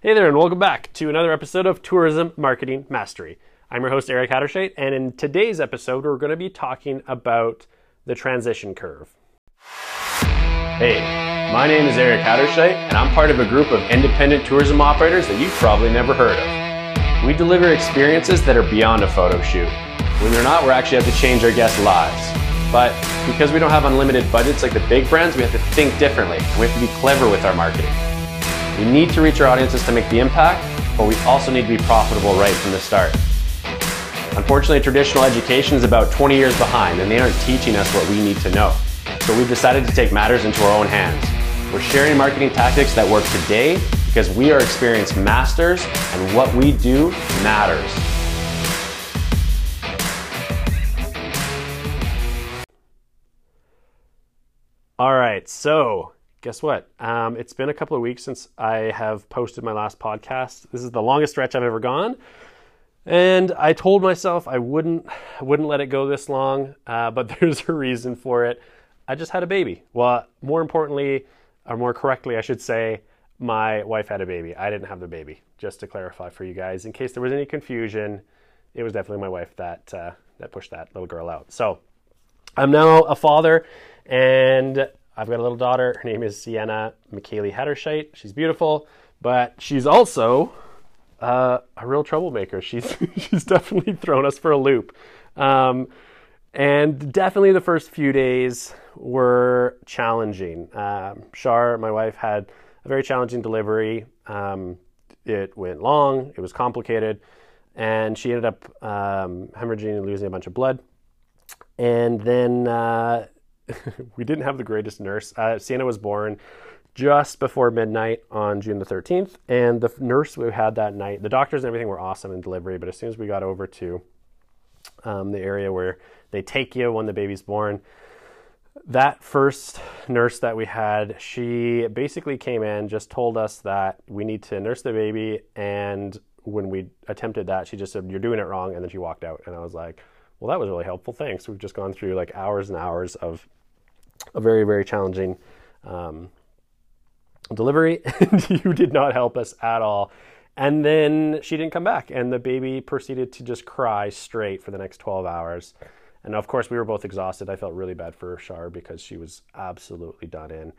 Hey there, and welcome back to another episode of Tourism Marketing Mastery. I'm your host, Eric Hattershate, and in today's episode, we're going to be talking about the transition curve. Hey, my name is Eric Hattershate, and I'm part of a group of independent tourism operators that you've probably never heard of. We deliver experiences that are beyond a photo shoot. When they're not, we actually have to change our guests' lives. But because we don't have unlimited budgets like the big brands, we have to think differently. We have to be clever with our marketing. We need to reach our audiences to make the impact, but we also need to be profitable right from the start. Unfortunately, traditional education is about 20 years behind and they aren't teaching us what we need to know. So we've decided to take matters into our own hands. We're sharing marketing tactics that work today because we are experienced masters and what we do matters. All right, so guess what? Um, it's been a couple of weeks since I have posted my last podcast. This is the longest stretch I've ever gone, and I told myself I wouldn't wouldn't let it go this long. Uh, but there's a reason for it. I just had a baby. Well, more importantly, or more correctly, I should say, my wife had a baby. I didn't have the baby. Just to clarify for you guys, in case there was any confusion, it was definitely my wife that uh, that pushed that little girl out. So I'm now a father, and I've got a little daughter. Her name is Sienna McKaylee Hattershite. She's beautiful, but she's also uh, a real troublemaker. She's she's definitely thrown us for a loop. Um, and definitely the first few days were challenging. Um, Shar, my wife, had a very challenging delivery. Um, it went long, it was complicated, and she ended up um, hemorrhaging and losing a bunch of blood. And then uh, we didn't have the greatest nurse. Uh, Sienna was born just before midnight on June the 13th, and the nurse we had that night, the doctors and everything were awesome in delivery, but as soon as we got over to um, the area where they take you when the baby's born, that first nurse that we had, she basically came in, just told us that we need to nurse the baby, and when we attempted that, she just said, You're doing it wrong, and then she walked out. And I was like, Well, that was really helpful. Thanks. We've just gone through like hours and hours of a very, very challenging um, delivery, and you did not help us at all. And then she didn't come back, and the baby proceeded to just cry straight for the next 12 hours. And of course, we were both exhausted. I felt really bad for Shar because she was absolutely done in.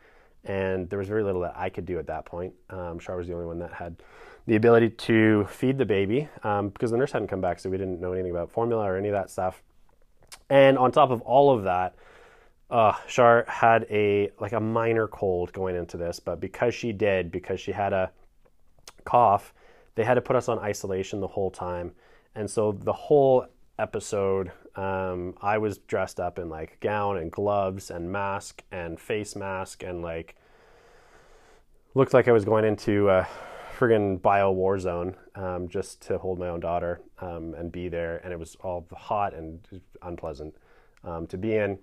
And there was very little that I could do at that point. Um, Shar was the only one that had the ability to feed the baby um, because the nurse hadn't come back, so we didn't know anything about formula or any of that stuff. And on top of all of that, uh, Shar had a like a minor cold going into this, but because she did, because she had a cough, they had to put us on isolation the whole time, and so the whole episode, um, I was dressed up in like gown and gloves and mask and face mask and like looked like I was going into a friggin' bio war zone um, just to hold my own daughter um, and be there, and it was all hot and unpleasant um, to be in.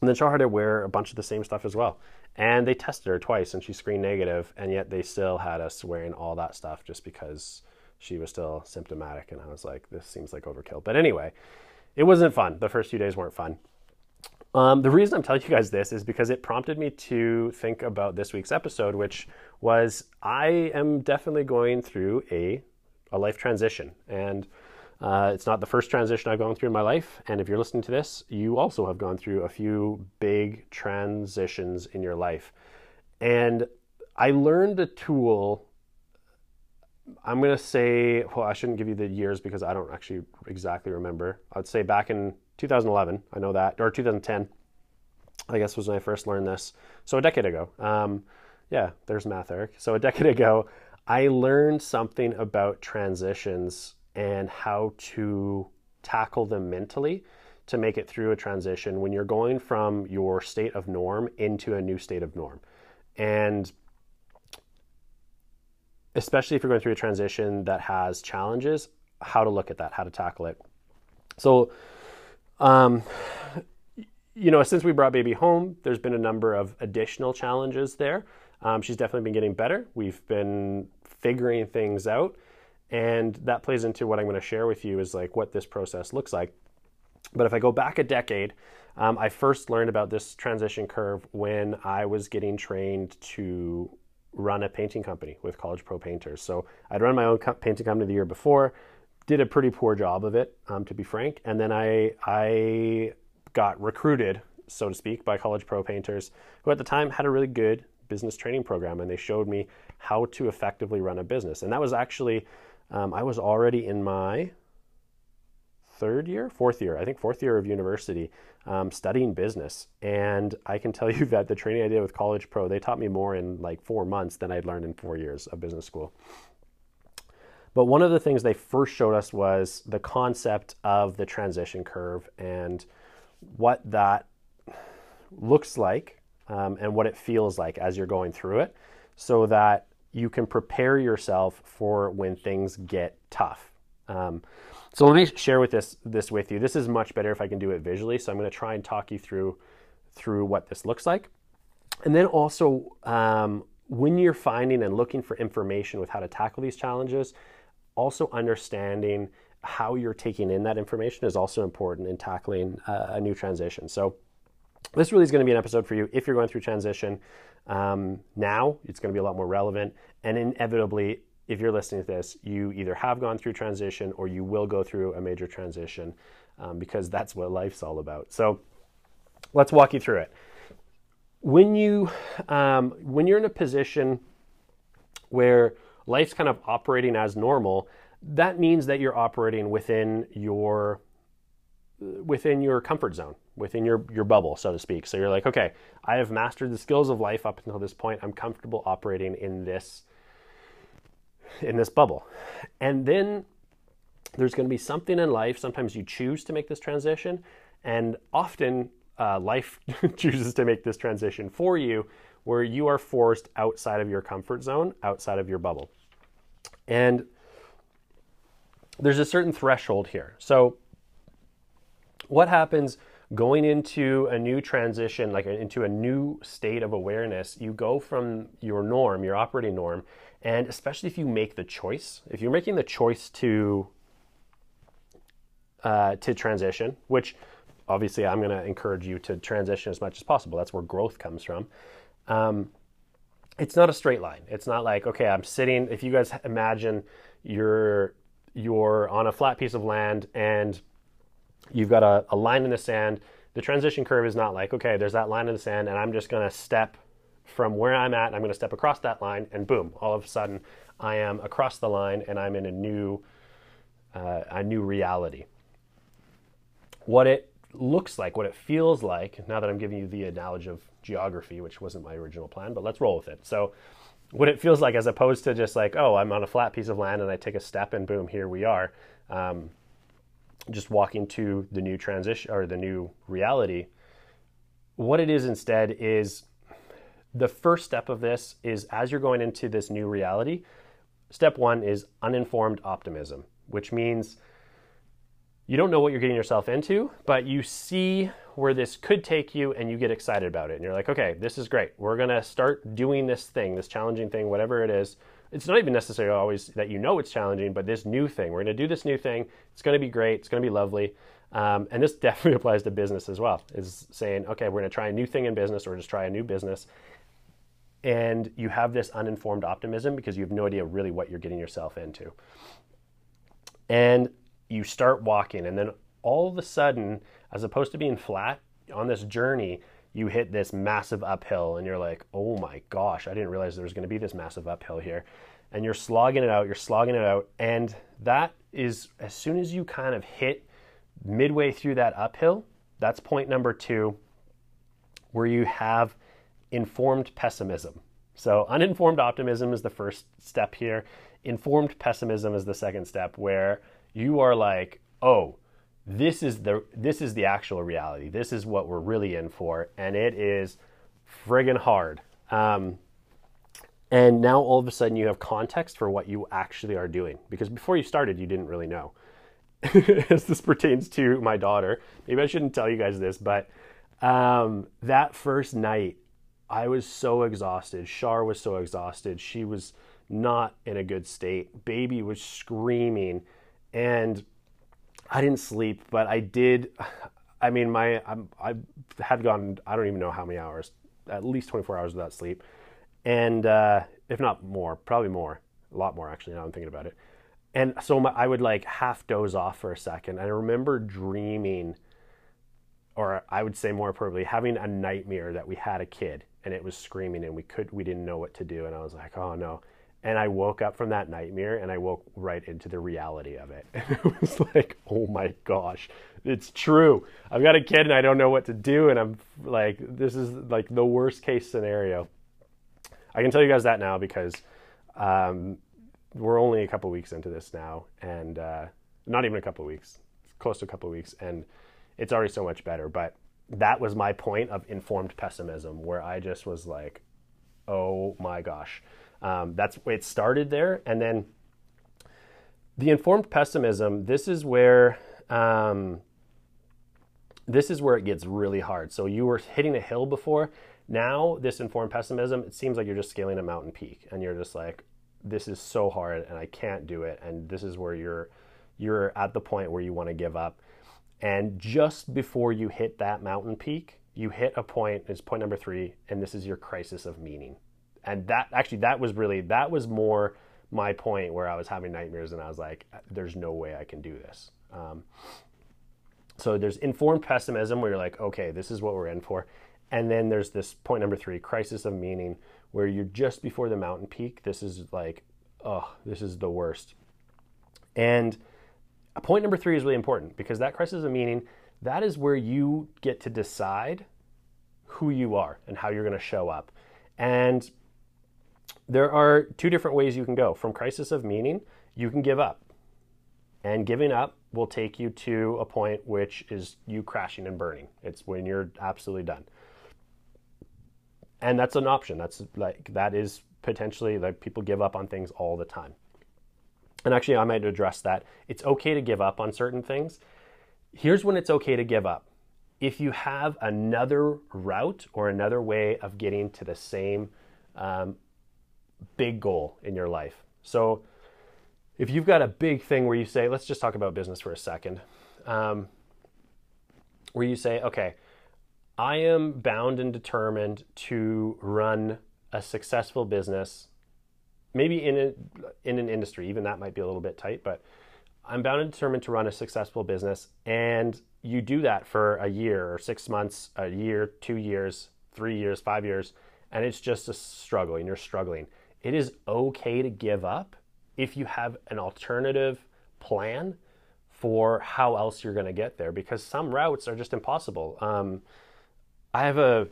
And then Shar had to wear a bunch of the same stuff as well. And they tested her twice and she screened negative, and yet they still had us wearing all that stuff just because she was still symptomatic. And I was like, this seems like overkill. But anyway, it wasn't fun. The first few days weren't fun. Um, the reason I'm telling you guys this is because it prompted me to think about this week's episode, which was I am definitely going through a, a life transition. And uh, it's not the first transition I've gone through in my life. And if you're listening to this, you also have gone through a few big transitions in your life. And I learned a tool. I'm going to say, well, I shouldn't give you the years because I don't actually exactly remember. I'd say back in 2011, I know that, or 2010, I guess was when I first learned this. So a decade ago. Um, yeah, there's math, Eric. So a decade ago, I learned something about transitions and how to tackle them mentally to make it through a transition when you're going from your state of norm into a new state of norm. And especially if you're going through a transition that has challenges, how to look at that, how to tackle it. So, um, you know, since we brought baby home, there's been a number of additional challenges there. Um, she's definitely been getting better. We've been figuring things out and that plays into what I'm going to share with you is like what this process looks like. But if I go back a decade, um, I first learned about this transition curve when I was getting trained to run a painting company with College Pro Painters. So I'd run my own co- painting company the year before, did a pretty poor job of it, um, to be frank, and then I I got recruited, so to speak, by College Pro Painters, who at the time had a really good business training program, and they showed me how to effectively run a business. And that was actually um, I was already in my third year, fourth year, I think fourth year of university, um, studying business. And I can tell you that the training I did with College Pro, they taught me more in like four months than I'd learned in four years of business school. But one of the things they first showed us was the concept of the transition curve and what that looks like um, and what it feels like as you're going through it so that you can prepare yourself for when things get tough. Um, so let me share with this this with you. This is much better if I can do it visually. So I'm going to try and talk you through through what this looks like, and then also um, when you're finding and looking for information with how to tackle these challenges, also understanding how you're taking in that information is also important in tackling uh, a new transition. So this really is going to be an episode for you if you're going through transition. Um, now it's going to be a lot more relevant, and inevitably, if you're listening to this, you either have gone through transition or you will go through a major transition um, because that's what life's all about. So let's walk you through it. When you um, when you're in a position where life's kind of operating as normal, that means that you're operating within your within your comfort zone, within your your bubble, so to speak. So you're like, okay, I have mastered the skills of life up until this point. I'm comfortable operating in this in this bubble. And then there's going to be something in life. Sometimes you choose to make this transition, and often uh, life chooses to make this transition for you, where you are forced outside of your comfort zone, outside of your bubble. And there's a certain threshold here. So, what happens going into a new transition, like into a new state of awareness? You go from your norm, your operating norm, and especially if you make the choice, if you're making the choice to uh, to transition, which obviously I'm going to encourage you to transition as much as possible. That's where growth comes from. Um, it's not a straight line. It's not like okay, I'm sitting. If you guys imagine you're you're on a flat piece of land and you've got a, a line in the sand. The transition curve is not like okay, there's that line in the sand, and I'm just to step from where I'm at. I'm to step across that line, and boom! All of a sudden, I am across the line, and I'm in a new uh, a new reality. What it looks like, what it feels like, now that I'm giving you the analogy of geography, which wasn't my original plan, but let's roll with it. So, what it feels like, as opposed to just like, oh, I'm on a flat piece of land and I take a step and boom, here we are. Um, just walking to the new transition or the new reality. What it is instead is the first step of this is as you're going into this new reality, step one is uninformed optimism, which means you don't know what you're getting yourself into, but you see where this could take you and you get excited about it. And you're like, okay, this is great. We're going to start doing this thing, this challenging thing, whatever it is. It's not even necessarily always that you know it's challenging, but this new thing. We're going to do this new thing. It's going to be great. It's going to be lovely. Um, and this definitely applies to business as well, is saying, okay, we're going to try a new thing in business or just try a new business. And you have this uninformed optimism because you have no idea really what you're getting yourself into. And you start walking, and then all of a sudden, as opposed to being flat on this journey, you hit this massive uphill, and you're like, oh my gosh, I didn't realize there was going to be this massive uphill here. And you're slogging it out, you're slogging it out, and that is as soon as you kind of hit midway through that uphill, that's point number two, where you have informed pessimism. So, uninformed optimism is the first step here. Informed pessimism is the second step, where you are like, oh, this is the this is the actual reality. This is what we're really in for, and it is friggin' hard. Um, and now all of a sudden you have context for what you actually are doing because before you started you didn't really know. As this pertains to my daughter, maybe I shouldn't tell you guys this, but um, that first night I was so exhausted. Shar was so exhausted. She was not in a good state. Baby was screaming and I didn't sleep, but I did. I mean, my I'm, I had gone. I don't even know how many hours, at least 24 hours without sleep, and uh, if not more, probably more, a lot more actually. Now I'm thinking about it. And so my, I would like half doze off for a second. And I remember dreaming, or I would say more appropriately, having a nightmare that we had a kid and it was screaming and we could we didn't know what to do. And I was like, oh no. And I woke up from that nightmare and I woke right into the reality of it. And it was like, oh my gosh, it's true. I've got a kid and I don't know what to do. And I'm like, this is like the worst case scenario. I can tell you guys that now because um, we're only a couple weeks into this now, and uh, not even a couple weeks, close to a couple weeks, and it's already so much better. But that was my point of informed pessimism, where I just was like, "Oh my gosh." Um, that's it started there, and then the informed pessimism. This is where um, this is where it gets really hard. So you were hitting a hill before. Now this informed pessimism, it seems like you're just scaling a mountain peak, and you're just like, "This is so hard, and I can't do it." And this is where you're you're at the point where you want to give up. And just before you hit that mountain peak, you hit a point. It's point number three, and this is your crisis of meaning and that actually that was really that was more my point where I was having nightmares and I was like, there's no way I can do this. Um, so there's informed pessimism where you're like, okay, this is what we're in for. And then there's this point number three, crisis of meaning, where you're just before the mountain peak. This is like, oh, this is the worst. And point number three is really important because that crisis of meaning, that is where you get to decide who you are and how you're going to show up. And there are two different ways you can go. From crisis of meaning, you can give up. And giving up will take you to a point which is you crashing and burning. It's when you're absolutely done. And that's an option. That's like that is potentially like people give up on things all the time. And actually I might address that. It's okay to give up on certain things. Here's when it's okay to give up. If you have another route or another way of getting to the same um, big goal in your life. So if you've got a big thing where you say, let's just talk about business for a second, um, where you say, okay, I am bound and determined to run a successful business, maybe in a, in an industry, even that might be a little bit tight, but I'm bound and determined to run a successful business. And you do that for a year or six months, a year, two years, three years, five years, and it's just a struggle and you're struggling it is okay to give up if you have an alternative plan for how else you're going to get there because some routes are just impossible. Um, I have a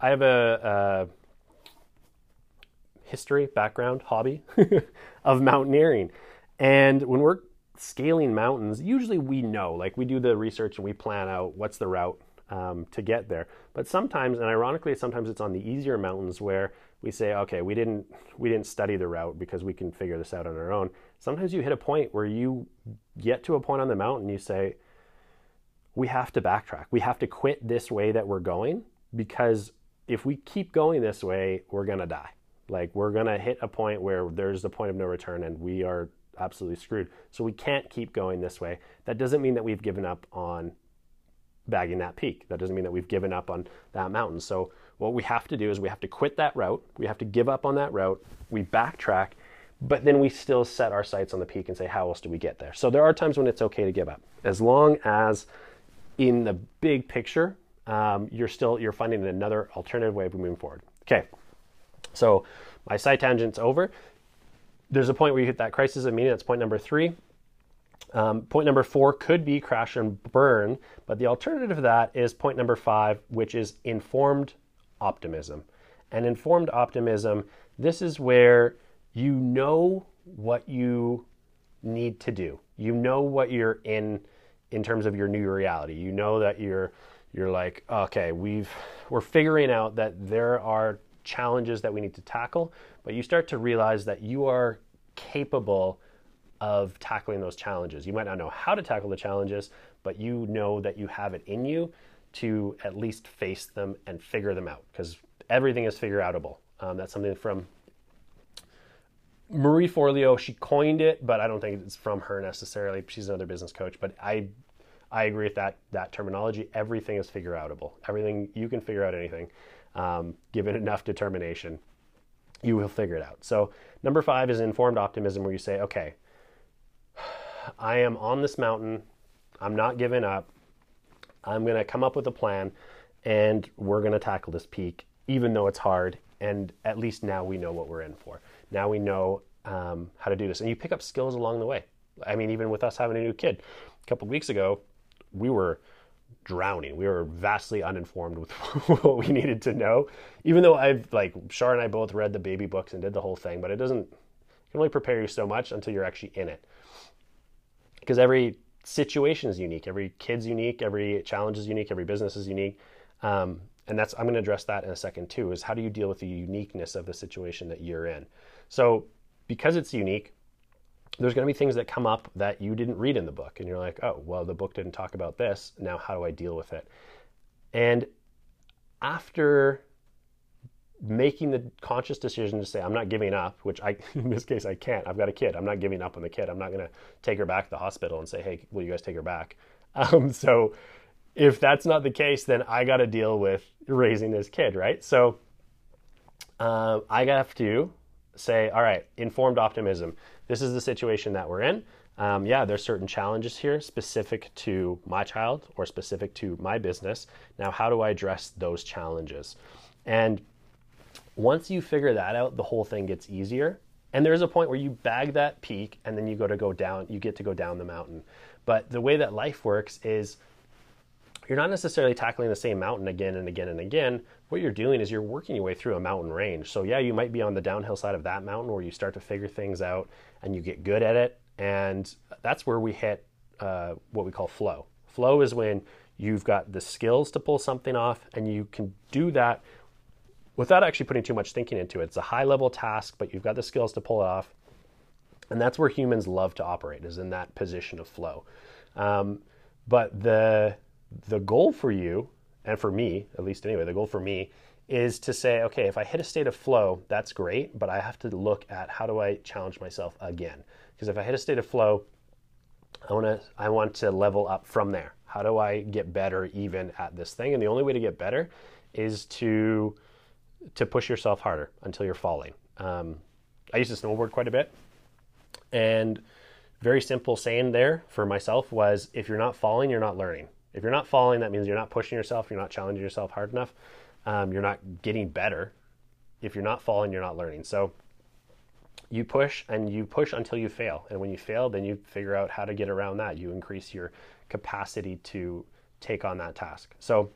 I have a, a history background hobby of mountaineering, and when we're scaling mountains, usually we know like we do the research and we plan out what's the route um, to get there. But sometimes, and ironically, sometimes it's on the easier mountains where we say, okay, we didn't we didn't study the route because we can figure this out on our own. Sometimes you hit a point where you get to a point on the mountain, you say, we have to backtrack. We have to quit this way that we're going because if we keep going this way, we're gonna die. Like we're gonna hit a point where there's a point of no return and we are absolutely screwed. So we can't keep going this way. That doesn't mean that we've given up on bagging that peak. That doesn't mean that we've given up on that mountain. So what we have to do is we have to quit that route. We have to give up on that route. We backtrack, but then we still set our sights on the peak and say, how else do we get there? So there are times when it's okay to give up, as long as in the big picture, um, you're still you're finding another alternative way of moving forward. Okay, so my side tangent's over. There's a point where you hit that crisis of meaning. That's point number three. Um, point number four could be crash and burn, but the alternative to that is point number five, which is informed optimism. And informed optimism, this is where you know what you need to do. You know what you're in in terms of your new reality. You know that you're you're like, okay, we've we're figuring out that there are challenges that we need to tackle, but you start to realize that you are capable of tackling those challenges. You might not know how to tackle the challenges, but you know that you have it in you to at least face them and figure them out because everything is figure outable. Um, that's something from Marie Forleo. She coined it, but I don't think it's from her necessarily. She's another business coach, but I I agree with that that terminology. Everything is figure outable. Everything you can figure out anything, um, given enough determination. you will figure it out. So, number five is informed optimism, where you say, okay, I am on this mountain. I'm not giving up. I'm going to come up with a plan and we're going to tackle this peak, even though it's hard. And at least now we know what we're in for. Now we know um, how to do this. And you pick up skills along the way. I mean, even with us having a new kid, a couple weeks ago, we were drowning. We were vastly uninformed with what we needed to know. Even though I've like Shar and I both read the baby books and did the whole thing, but it doesn't it can only prepare you so much until you're actually in it. Because every situation is unique, every kid's unique, every challenge is unique, every business is unique. Um, and that's I'm going to address that in a second too. Is how do you deal with the uniqueness of the situation that you're in? So because it's unique, there's going to be things that come up that you didn't read in the book, and you're like, oh, well, the book didn't talk about this. Now, how do I deal with it? And after making the conscious decision to say, I'm not giving up, which I, in this case, I can't. I've got a kid. I'm not giving up on the kid. I'm not going to take her back to the hospital and say, hey, will you guys take her back? Um, so if that's not the case, then I got to deal with raising this kid, right? So uh, I have to say, all right, informed optimism. This is the situation that we're in. Um, yeah, there's certain challenges here specific to my child or specific to my business. Now, how do I address those challenges? And once you figure that out, the whole thing gets easier. And there's a point where you bag that peak and then you go to go down, you get to go down the mountain. But the way that life works is you're not necessarily tackling the same mountain again and again and again. What you're doing is you're working your way through a mountain range. So, yeah, you might be on the downhill side of that mountain where you start to figure things out and you get good at it. And that's where we hit uh, what we call flow. Flow is when you've got the skills to pull something off and you can do that without actually putting too much thinking into it. It's a high level task, but you've got the skills to pull it off. And that's where humans love to operate, is in that position of flow. Um, but the the goal for you, and for me, at least anyway, the goal for me is to say, okay, if I hit a state of flow, that's great, but I have to look at how do I challenge myself again? Because if I hit a state of flow, I want to I want to level up from there. How do I get better even at this thing? And the only way to get better is to to push yourself harder until you're falling. Um, I used to snowboard quite a bit, and very simple saying there for myself was if you're not falling, you're not learning. If you're not falling, that means you're not pushing yourself, you're not challenging yourself hard enough, um, you're not getting better. If you're not falling, you're not learning. So you push and you push until you fail. And when you fail, then you figure out how to get around that. You increase your capacity to take on that task. So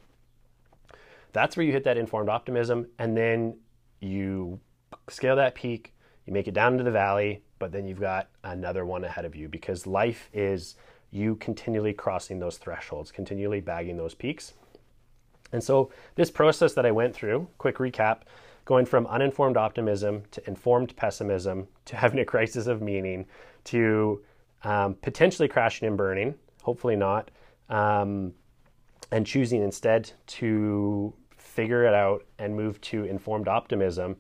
that's where you hit that informed optimism. And then you scale that peak, you make it down into the valley, but then you've got another one ahead of you because life is you continually crossing those thresholds, continually bagging those peaks. And so, this process that I went through, quick recap, going from uninformed optimism to informed pessimism to having a crisis of meaning to um, potentially crashing and burning, hopefully not, um, and choosing instead to figure it out and move to informed optimism.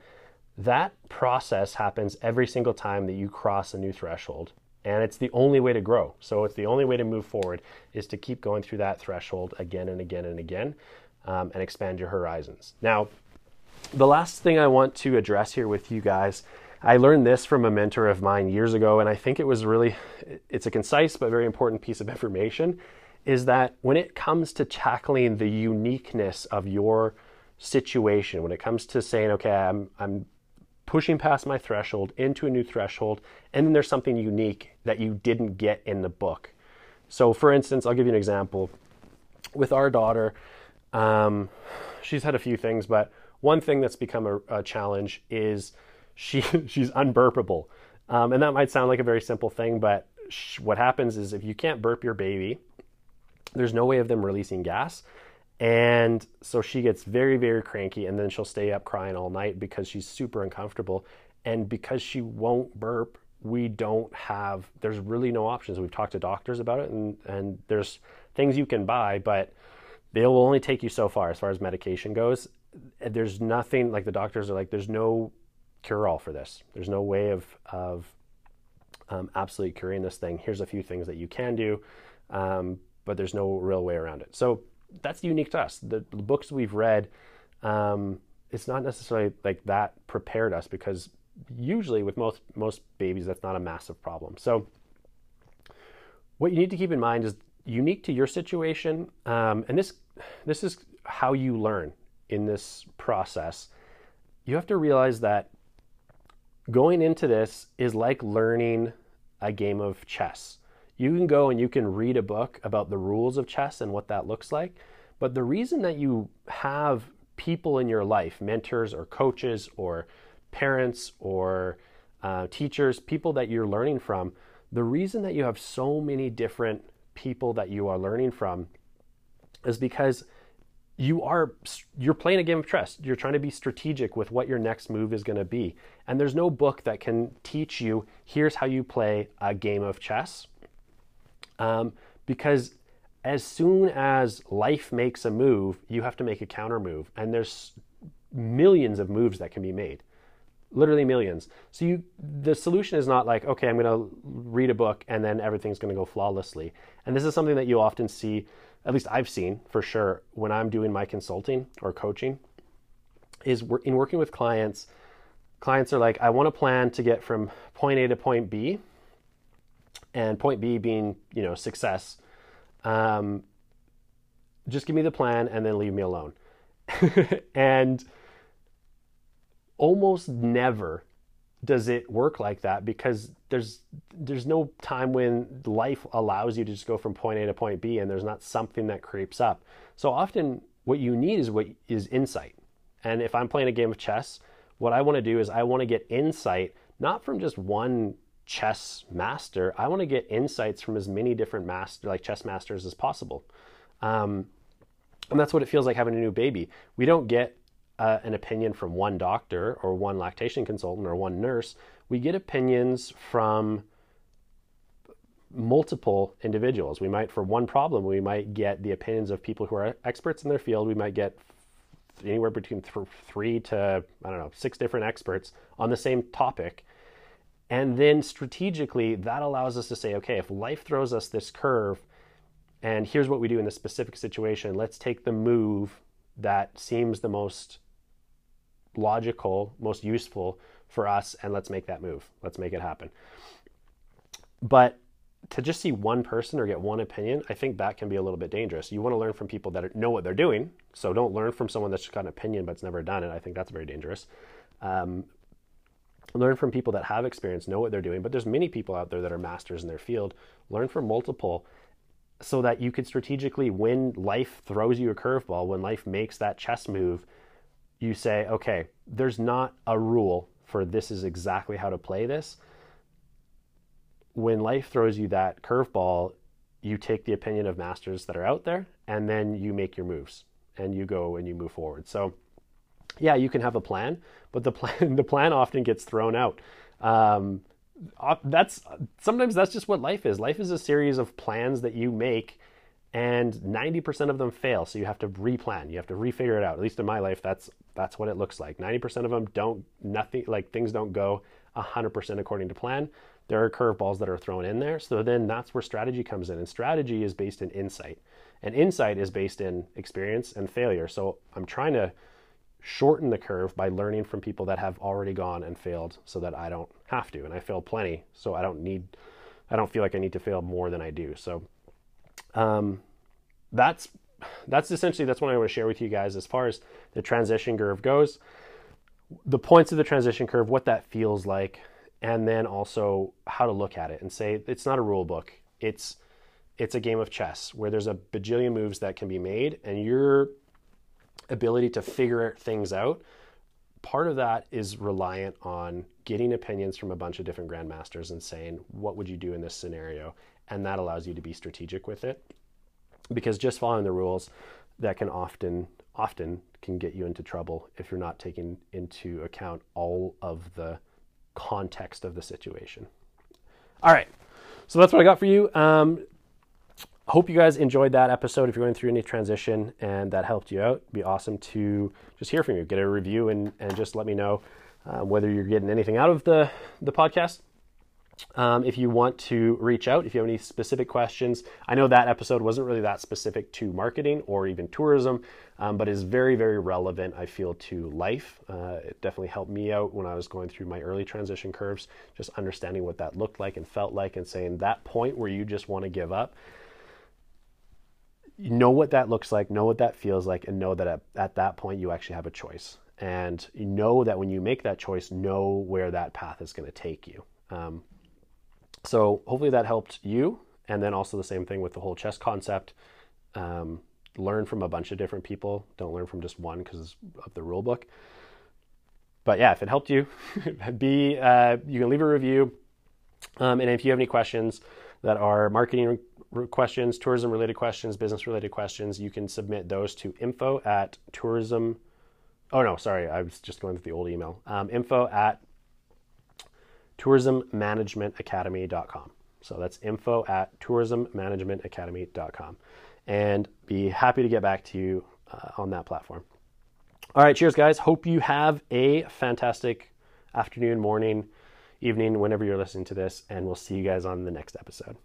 That process happens every single time that you cross a new threshold and it's the only way to grow. So it's the only way to move forward is to keep going through that threshold again and again and again um, and expand your horizons. Now, the last thing I want to address here with you guys, I learned this from a mentor of mine years ago, and I think it was really, it's a concise but very important piece of information, is that when it comes to tackling the uniqueness of your situation, when it comes to saying, okay, I'm, I'm pushing past my threshold into a new threshold, and then there's something unique that you didn't get in the book. So, for instance, I'll give you an example. With our daughter, um, she's had a few things, but one thing that's become a, a challenge is she she's unburpable, um, and that might sound like a very simple thing, but sh- what happens is if you can't burp your baby, there's no way of them releasing gas. And so she gets very, very cranky, and then she'll stay up crying all night because she's super uncomfortable. And because she won't burp, we don't have, there's really no options. We've talked to doctors about it, and, and there's things you can buy, but they will only take you so far as far as medication goes. There's nothing, like the doctors are like, there's no cure all for this. There's no way of, of um, absolutely curing this thing. Here's a few things that you can do, um, but there's no real way around it. So, that's unique to us. The, the books we've read, um, it's not necessarily like that prepared us because usually with most most babies that's not a massive problem. So what you need to keep in mind is unique to your situation, um, and this this is how you learn in this process. You have to realize that going into this is like learning a game of chess. You can go and you can read a book about the rules of chess and what that looks like, but the reason that you have people in your life, mentors or coaches or parents or uh, teachers, people that you're learning from, the reason that you have so many different people that you are learning from is because you are you're playing a game of chess. You're trying to be strategic with what your next move is going to be. And there's no book that can teach you here's how you play a game of chess um, because as soon as life makes a move you have to make a counter move and there's millions of moves that can be made literally millions so you the solution is not like okay i'm going to read a book and then everything's going to go flawlessly and this is something that you often see at least I've seen for sure when I'm doing my consulting or coaching, is in working with clients. Clients are like, I want a plan to get from point A to point B, and point B being you know success. Um, just give me the plan and then leave me alone. and almost never does it work like that because there's there's no time when life allows you to just go from point A to point B and there's not something that creeps up. So often what you need is what is insight. And if I'm playing a game of chess, what I want to do is I want to get insight not from just one chess master. I want to get insights from as many different master like chess masters as possible. Um, and that's what it feels like having a new baby. We don't get uh, an opinion from one doctor or one lactation consultant or one nurse. We get opinions from multiple individuals. We might, for one problem, we might get the opinions of people who are experts in their field. We might get anywhere between th- three to, I don't know, six different experts on the same topic. And then strategically, that allows us to say, okay, if life throws us this curve, and here's what we do in this specific situation, let's take the move that seems the most logical, most useful for us, and let's make that move. Let's make it happen. But to just see one person or get one opinion, I think that can be a little bit dangerous. You want to learn from people that know what they're doing. So don't learn from someone that's got an opinion but's never done it. I think that's very dangerous. Um, learn from people that have experience, know what they're doing. But there's many people out there that are masters in their field. Learn from multiple so that you could strategically, when life throws you a curveball, when life makes that chess move, you say, okay, there's not a rule for this is exactly how to play this. When life throws you that curveball, you take the opinion of masters that are out there and then you make your moves and you go and you move forward. So, yeah, you can have a plan, but the plan the plan often gets thrown out. Um, that's sometimes that's just what life is. Life is a series of plans that you make and 90% of them fail so you have to replan. You have to refigure it out. At least in my life that's that's what it looks like. 90% of them don't nothing like things don't go 100% according to plan. There are curveballs that are thrown in there so then that's where strategy comes in and strategy is based in insight. And insight is based in experience and failure. So i'm trying to shorten the curve by learning from people that have already gone and failed so that i don't have to and i fail plenty so i don't need i don't feel like i need to fail more than i do so um, that's that's essentially that's what I want to share with you guys as far as the transition curve goes. The points of the transition curve, what that feels like, and then also how to look at it and say it's not a rule book. It's it's a game of chess where there's a bajillion moves that can be made, and your ability to figure things out. Part of that is reliant on getting opinions from a bunch of different grandmasters and saying, what would you do in this scenario? and that allows you to be strategic with it because just following the rules that can often often can get you into trouble if you're not taking into account all of the context of the situation all right so that's what i got for you um, hope you guys enjoyed that episode if you're going through any transition and that helped you out It'd be awesome to just hear from you get a review and, and just let me know uh, whether you're getting anything out of the, the podcast Um, if you want to reach out, if you have any specific questions, I know that episode wasn't really that specific to marketing or even tourism, um, but is very, very relevant, I feel, to life. Uh, it definitely helped me out when I was going through my early transition curves, just understanding what that looked like and felt like, and saying that point where you just want to give up. Know what that looks like, know what that feels like, and know that at, at that point you actually have a choice. And you know that when you make that choice, know where that path is going to take you. Um, so hopefully that helped you. And then also the same thing with the whole chess concept. Um, learn from a bunch of different people. Don't learn from just one because of the rule book. But yeah, if it helped you, be uh, you can leave a review. Um, and if you have any questions that are marketing questions, tourism related questions, business related questions, you can submit those to info at tourism. Oh no, sorry, I was just going with the old email. Um, info at tourismmanagementacademy.com. So that's info at tourismmanagementacademy.com. And be happy to get back to you uh, on that platform. All right, cheers, guys. Hope you have a fantastic afternoon, morning, evening, whenever you're listening to this, and we'll see you guys on the next episode.